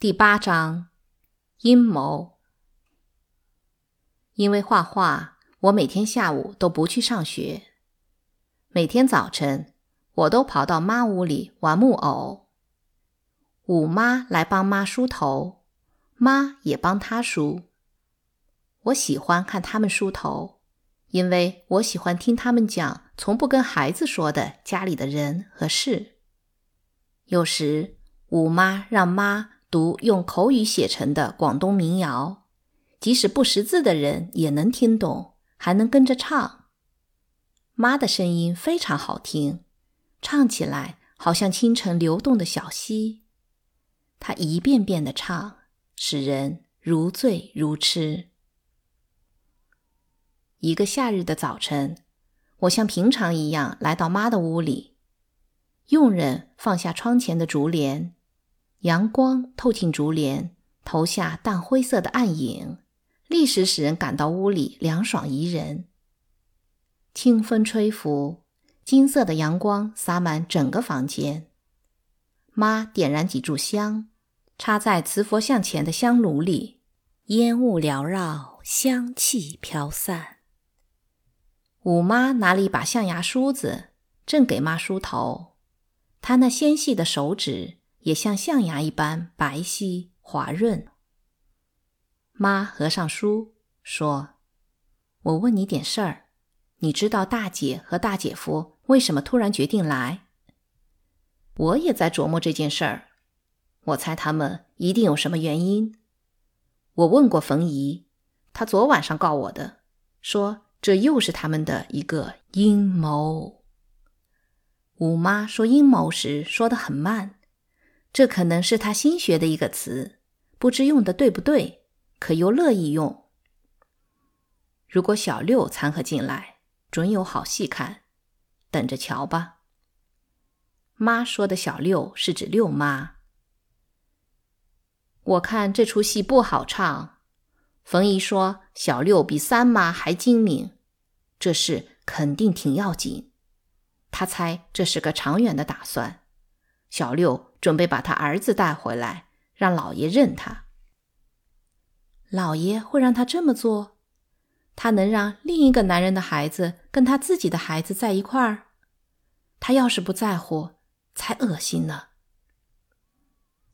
第八章阴谋。因为画画，我每天下午都不去上学。每天早晨，我都跑到妈屋里玩木偶。五妈来帮妈梳头，妈也帮她梳。我喜欢看他们梳头，因为我喜欢听他们讲从不跟孩子说的家里的人和事。有时，五妈让妈。读用口语写成的广东民谣，即使不识字的人也能听懂，还能跟着唱。妈的声音非常好听，唱起来好像清晨流动的小溪。她一遍遍的唱，使人如醉如痴。一个夏日的早晨，我像平常一样来到妈的屋里，佣人放下窗前的竹帘。阳光透进竹帘，投下淡灰色的暗影，立时使人感到屋里凉爽宜人。清风吹拂，金色的阳光洒满整个房间。妈点燃几炷香，插在瓷佛像前的香炉里，烟雾缭绕，香气飘散。五妈拿了一把象牙梳子，正给妈梳头，她那纤细的手指。也像象牙一般白皙滑润。妈合上书说：“我问你点事儿，你知道大姐和大姐夫为什么突然决定来？我也在琢磨这件事儿。我猜他们一定有什么原因。我问过冯姨，她昨晚上告我的，说这又是他们的一个阴谋。”五妈说阴谋时说的很慢。这可能是他新学的一个词，不知用的对不对，可又乐意用。如果小六掺和进来，准有好戏看，等着瞧吧。妈说的小六是指六妈。我看这出戏不好唱。冯姨说小六比三妈还精明，这事肯定挺要紧。他猜这是个长远的打算。小六。准备把他儿子带回来，让老爷认他。老爷会让他这么做？他能让另一个男人的孩子跟他自己的孩子在一块儿？他要是不在乎，才恶心呢。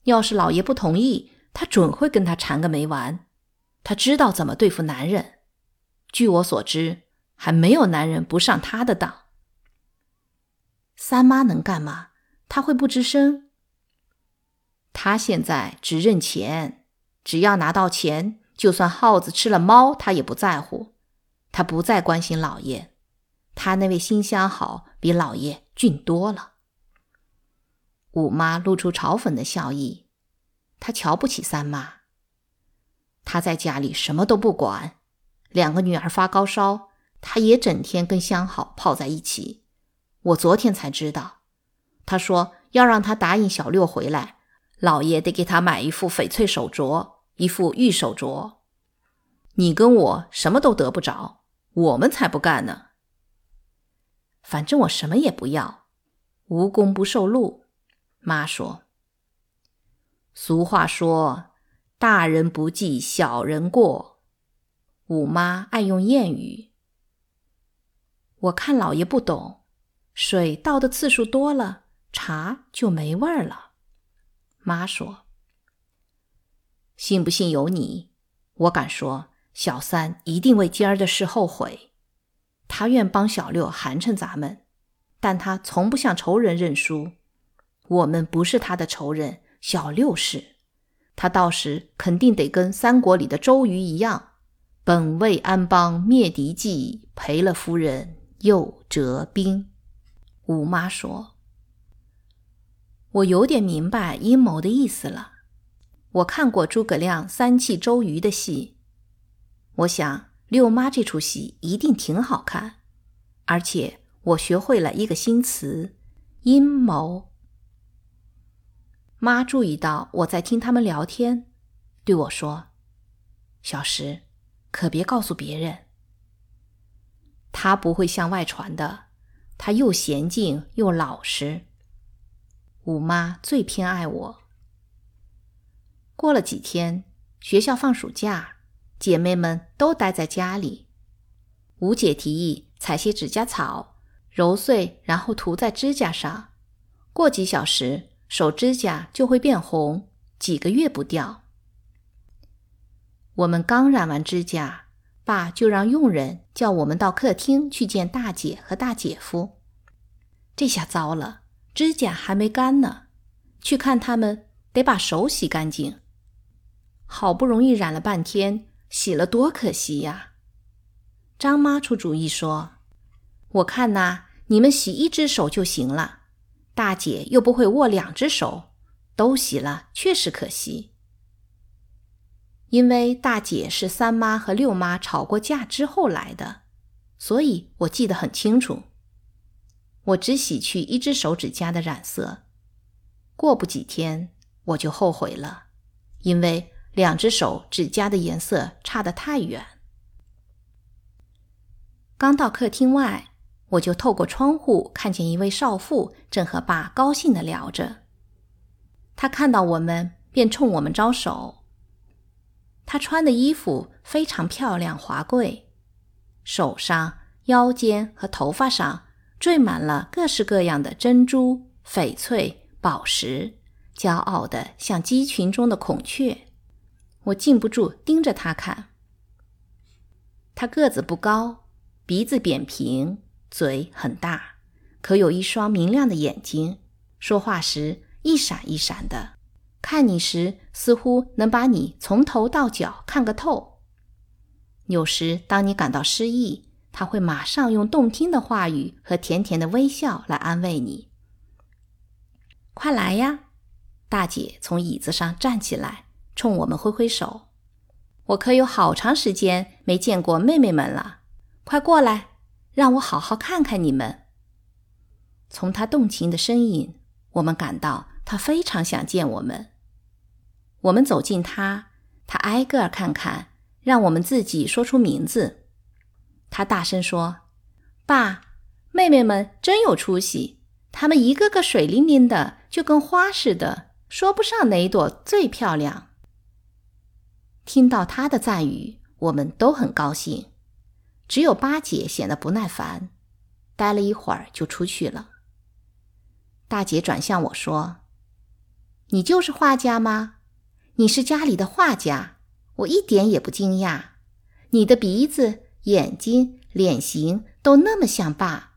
要是老爷不同意，他准会跟他缠个没完。他知道怎么对付男人。据我所知，还没有男人不上他的当。三妈能干嘛？他会不吱声？他现在只认钱，只要拿到钱，就算耗子吃了猫，他也不在乎。他不再关心老爷，他那位新相好比老爷俊多了。五妈露出嘲讽的笑意，她瞧不起三妈。他在家里什么都不管，两个女儿发高烧，他也整天跟相好泡在一起。我昨天才知道，他说要让他答应小六回来。老爷得给他买一副翡翠手镯，一副玉手镯。你跟我什么都得不着，我们才不干呢。反正我什么也不要，无功不受禄。妈说，俗话说，大人不计小人过。五妈爱用谚语。我看老爷不懂，水倒的次数多了，茶就没味儿了。妈说：“信不信由你。我敢说，小三一定为今儿的事后悔。他愿帮小六寒碜咱们，但他从不向仇人认输。我们不是他的仇人，小六是。他到时肯定得跟三国里的周瑜一样，本为安邦灭敌计，赔了夫人又折兵。”五妈说。我有点明白阴谋的意思了。我看过诸葛亮三气周瑜的戏，我想六妈这出戏一定挺好看。而且我学会了一个新词——阴谋。妈注意到我在听他们聊天，对我说：“小石，可别告诉别人。他不会向外传的。他又娴静又老实。”五妈最偏爱我。过了几天，学校放暑假，姐妹们都待在家里。吴姐提议采些指甲草，揉碎然后涂在指甲上，过几小时手指甲就会变红，几个月不掉。我们刚染完指甲，爸就让佣人叫我们到客厅去见大姐和大姐夫。这下糟了，指甲还没干呢，去看他们得把手洗干净。好不容易染了半天，洗了多可惜呀！张妈出主意说：“我看呐，你们洗一只手就行了。大姐又不会握两只手，都洗了确实可惜。因为大姐是三妈和六妈吵过架之后来的，所以我记得很清楚。我只洗去一只手指甲的染色，过不几天我就后悔了，因为……”两只手指甲的颜色差得太远。刚到客厅外，我就透过窗户看见一位少妇正和爸高兴地聊着。他看到我们，便冲我们招手。他穿的衣服非常漂亮华贵，手上、腰间和头发上缀满了各式各样的珍珠、翡翠、宝石，骄傲的像鸡群中的孔雀。我禁不住盯着他看。他个子不高，鼻子扁平，嘴很大，可有一双明亮的眼睛，说话时一闪一闪的，看你时似乎能把你从头到脚看个透。有时当你感到失意，他会马上用动听的话语和甜甜的微笑来安慰你。快来呀！大姐从椅子上站起来。冲我们挥挥手，我可有好长时间没见过妹妹们了，快过来，让我好好看看你们。从她动情的声音，我们感到她非常想见我们。我们走近她，她挨个看看，让我们自己说出名字。他大声说：“爸，妹妹们真有出息，她们一个个水灵灵的，就跟花似的，说不上哪一朵最漂亮。”听到他的赞誉，我们都很高兴。只有八姐显得不耐烦，待了一会儿就出去了。大姐转向我说：“你就是画家吗？你是家里的画家，我一点也不惊讶。你的鼻子、眼睛、脸型都那么像爸，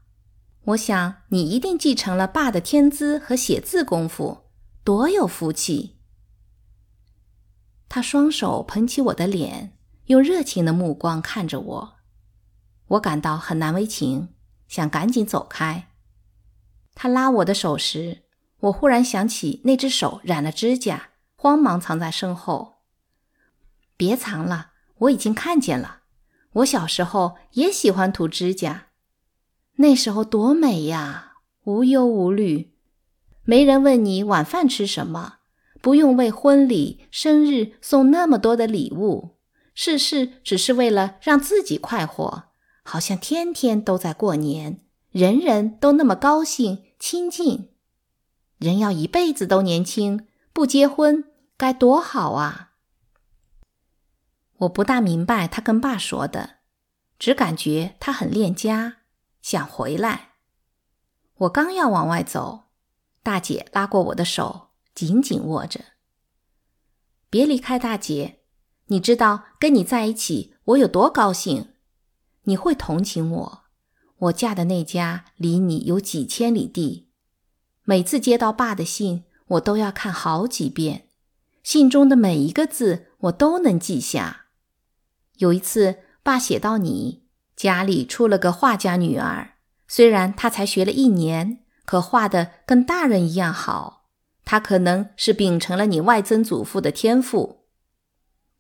我想你一定继承了爸的天资和写字功夫，多有福气。”他双手捧起我的脸，用热情的目光看着我，我感到很难为情，想赶紧走开。他拉我的手时，我忽然想起那只手染了指甲，慌忙藏在身后。别藏了，我已经看见了。我小时候也喜欢涂指甲，那时候多美呀，无忧无虑，没人问你晚饭吃什么。不用为婚礼、生日送那么多的礼物，事事只是为了让自己快活，好像天天都在过年，人人都那么高兴亲近。人要一辈子都年轻，不结婚该多好啊！我不大明白他跟爸说的，只感觉他很恋家，想回来。我刚要往外走，大姐拉过我的手。紧紧握着，别离开大姐。你知道跟你在一起我有多高兴？你会同情我。我嫁的那家离你有几千里地，每次接到爸的信，我都要看好几遍。信中的每一个字我都能记下。有一次，爸写到你家里出了个画家女儿，虽然她才学了一年，可画的跟大人一样好。她可能是秉承了你外曾祖父的天赋。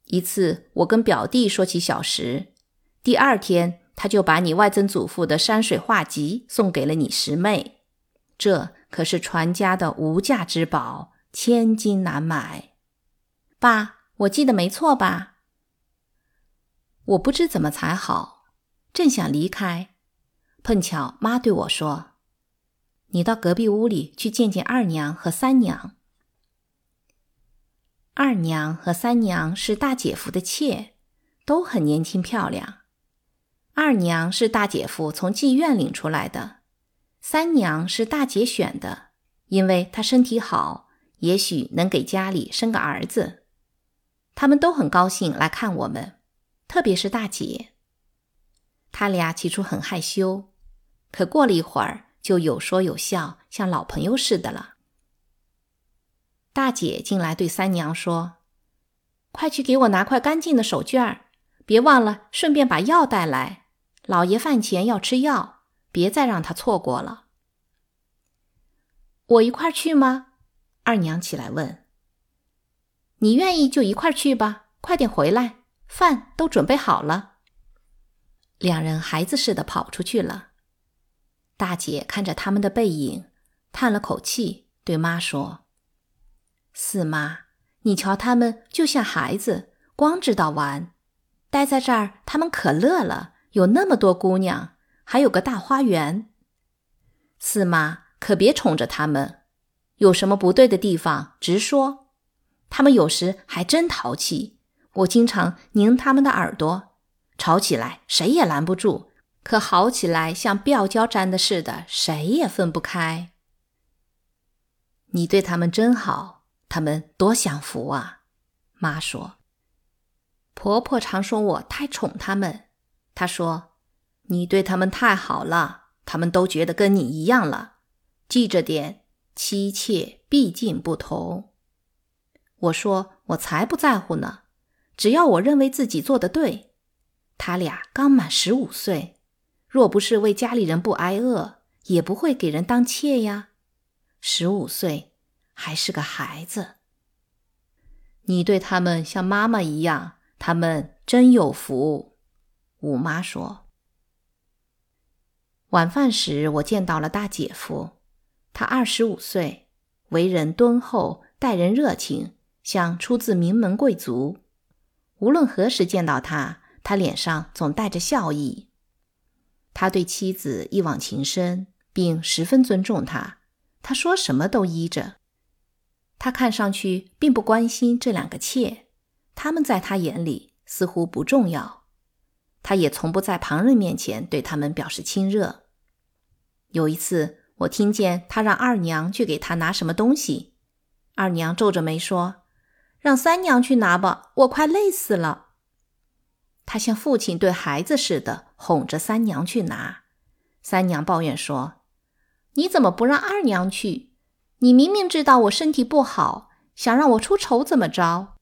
一次，我跟表弟说起小石，第二天他就把你外曾祖父的山水画集送给了你师妹。这可是传家的无价之宝，千金难买。爸，我记得没错吧？我不知怎么才好，正想离开，碰巧妈对我说。你到隔壁屋里去见见二娘和三娘。二娘和三娘是大姐夫的妾，都很年轻漂亮。二娘是大姐夫从妓院领出来的，三娘是大姐选的，因为她身体好，也许能给家里生个儿子。他们都很高兴来看我们，特别是大姐。他俩起初很害羞，可过了一会儿就有说有笑，像老朋友似的了。大姐进来对三娘说：“快去给我拿块干净的手绢儿，别忘了顺便把药带来。老爷饭前要吃药，别再让他错过了。”我一块去吗？二娘起来问。“你愿意就一块去吧，快点回来，饭都准备好了。”两人孩子似的跑出去了。大姐看着他们的背影，叹了口气，对妈说。四妈，你瞧他们就像孩子，光知道玩。待在这儿，他们可乐了，有那么多姑娘，还有个大花园。四妈可别宠着他们，有什么不对的地方直说。他们有时还真淘气，我经常拧他们的耳朵，吵起来谁也拦不住，可好起来像吊胶粘的似的，谁也分不开。你对他们真好。他们多享福啊！妈说，婆婆常说我太宠他们。她说，你对他们太好了，他们都觉得跟你一样了。记着点，妻妾毕竟不同。我说，我才不在乎呢，只要我认为自己做的对。他俩刚满十五岁，若不是为家里人不挨饿，也不会给人当妾呀。十五岁。还是个孩子，你对他们像妈妈一样，他们真有福。五妈说。晚饭时，我见到了大姐夫，他二十五岁，为人敦厚，待人热情，像出自名门贵族。无论何时见到他，他脸上总带着笑意。他对妻子一往情深，并十分尊重他，他说什么都依着。他看上去并不关心这两个妾，他们在他眼里似乎不重要。他也从不在旁人面前对他们表示亲热。有一次，我听见他让二娘去给他拿什么东西，二娘皱着眉说：“让三娘去拿吧，我快累死了。”他像父亲对孩子似的哄着三娘去拿。三娘抱怨说：“你怎么不让二娘去？”你明明知道我身体不好，想让我出丑怎么着？